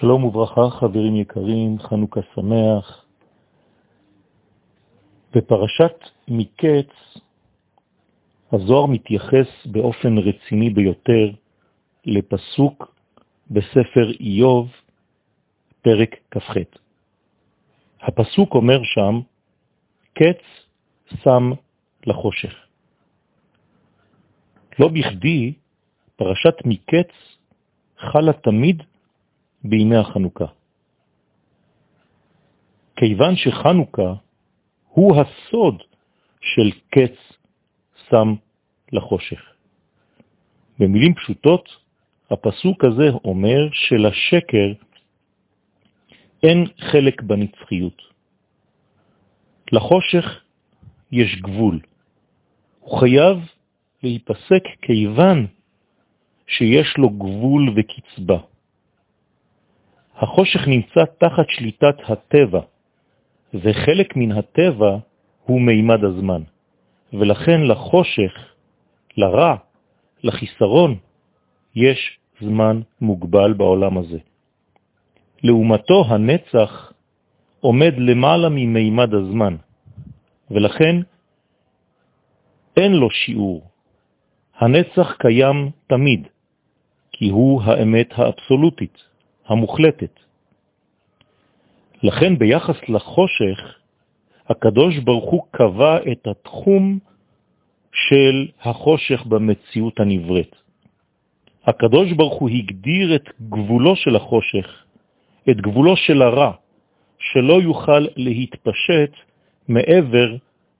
שלום וברכה, חברים יקרים, חנוכה שמח. בפרשת מקץ, הזוהר מתייחס באופן רציני ביותר לפסוק בספר איוב, פרק כ"ח. הפסוק אומר שם, קץ שם לחושך. לא בכדי פרשת מקץ חלה תמיד בימי החנוכה. כיוון שחנוכה הוא הסוד של קץ שם לחושך. במילים פשוטות, הפסוק הזה אומר שלשקר אין חלק בנצחיות. לחושך יש גבול. הוא חייב להיפסק כיוון שיש לו גבול וקצבה. החושך נמצא תחת שליטת הטבע, וחלק מן הטבע הוא מימד הזמן. ולכן לחושך, לרע, לחיסרון, יש זמן מוגבל בעולם הזה. לעומתו הנצח עומד למעלה ממימד הזמן, ולכן אין לו שיעור. הנצח קיים תמיד, כי הוא האמת האבסולוטית, המוחלטת. לכן ביחס לחושך, הקדוש ברוך הוא קבע את התחום של החושך במציאות הנבראת. הקדוש ברוך הוא הגדיר את גבולו של החושך, את גבולו של הרע, שלא יוכל להתפשט מעבר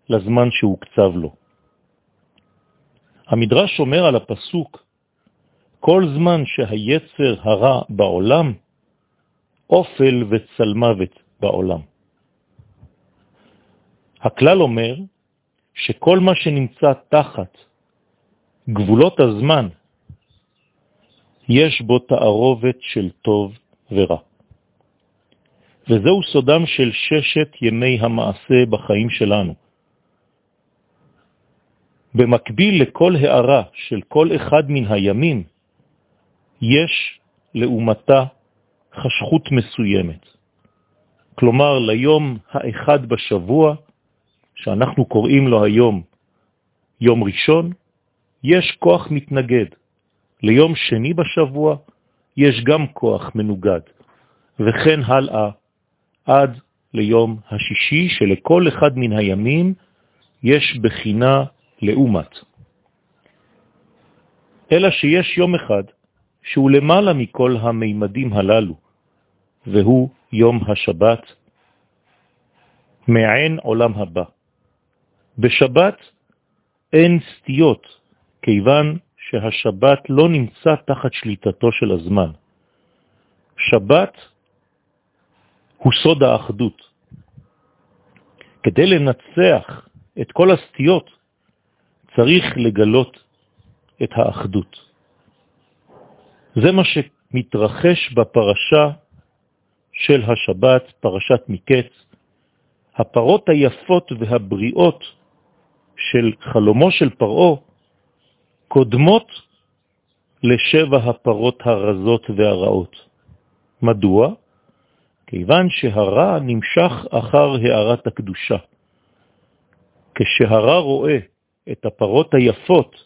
לזמן שהוקצב לו. המדרש אומר על הפסוק, כל זמן שהיצר הרע בעולם, אופל וצלמוות בעולם. הכלל אומר שכל מה שנמצא תחת גבולות הזמן, יש בו תערובת של טוב ורע. וזהו סודם של ששת ימי המעשה בחיים שלנו. במקביל לכל הערה של כל אחד מן הימים, יש לעומתה חשכות מסוימת. כלומר, ליום האחד בשבוע, שאנחנו קוראים לו היום יום ראשון, יש כוח מתנגד. ליום שני בשבוע יש גם כוח מנוגד, וכן הלאה עד ליום השישי, שלכל אחד מן הימים יש בחינה לעומת. אלא שיש יום אחד שהוא למעלה מכל המימדים הללו, והוא יום השבת, מעין עולם הבא. בשבת אין סטיות, כיוון שהשבת לא נמצא תחת שליטתו של הזמן. שבת הוא סוד האחדות. כדי לנצח את כל הסטיות, צריך לגלות את האחדות. זה מה שמתרחש בפרשה של השבת, פרשת מקץ, הפרות היפות והבריאות של חלומו של פרעו קודמות לשבע הפרות הרזות והרעות. מדוע? כיוון שהרע נמשך אחר הערת הקדושה. כשהרע רואה את הפרות היפות,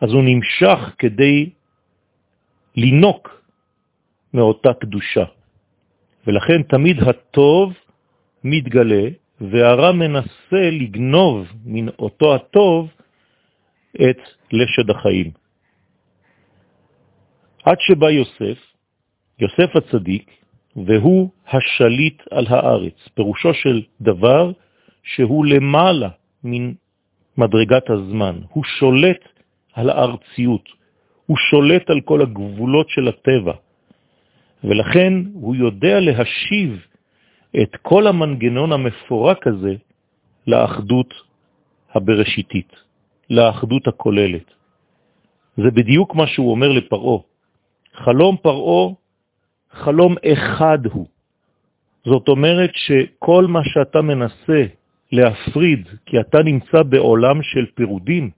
אז הוא נמשך כדי לינוק מאותה קדושה. ולכן תמיד הטוב מתגלה, והרע מנסה לגנוב מן אותו הטוב את לשד החיים. עד שבא יוסף, יוסף הצדיק, והוא השליט על הארץ, פירושו של דבר שהוא למעלה מן מדרגת הזמן, הוא שולט על הארציות, הוא שולט על כל הגבולות של הטבע, ולכן הוא יודע להשיב את כל המנגנון המפורק הזה לאחדות הבראשיתית, לאחדות הכוללת. זה בדיוק מה שהוא אומר לפרעו. חלום פרעו, חלום אחד הוא. זאת אומרת שכל מה שאתה מנסה להפריד, כי אתה נמצא בעולם של פירודים,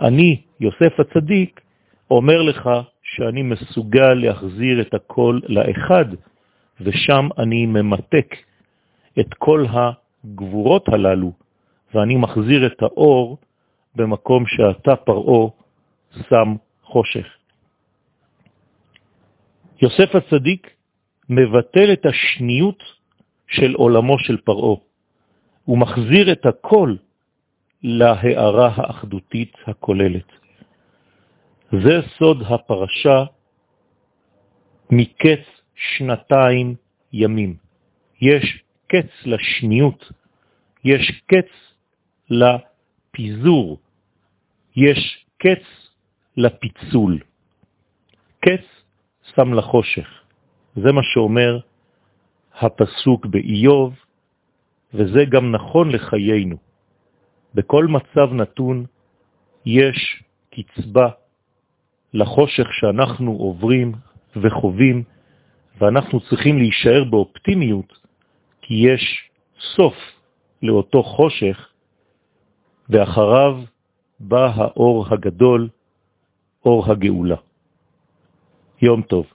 אני, יוסף הצדיק, אומר לך שאני מסוגל להחזיר את הכל לאחד, ושם אני ממתק את כל הגבורות הללו, ואני מחזיר את האור במקום שאתה פרעו שם חושך. יוסף הצדיק מבטל את השניות של עולמו של פרעו. הוא מחזיר את הכל להערה האחדותית הכוללת. זה סוד הפרשה מקץ שנתיים ימים. יש קץ לשניות, יש קץ לפיזור, יש קץ לפיצול. קץ שם לחושך. זה מה שאומר הפסוק באיוב, וזה גם נכון לחיינו. בכל מצב נתון יש קצבה לחושך שאנחנו עוברים וחווים, ואנחנו צריכים להישאר באופטימיות, כי יש סוף לאותו חושך, ואחריו בא האור הגדול, אור הגאולה. יום טוב.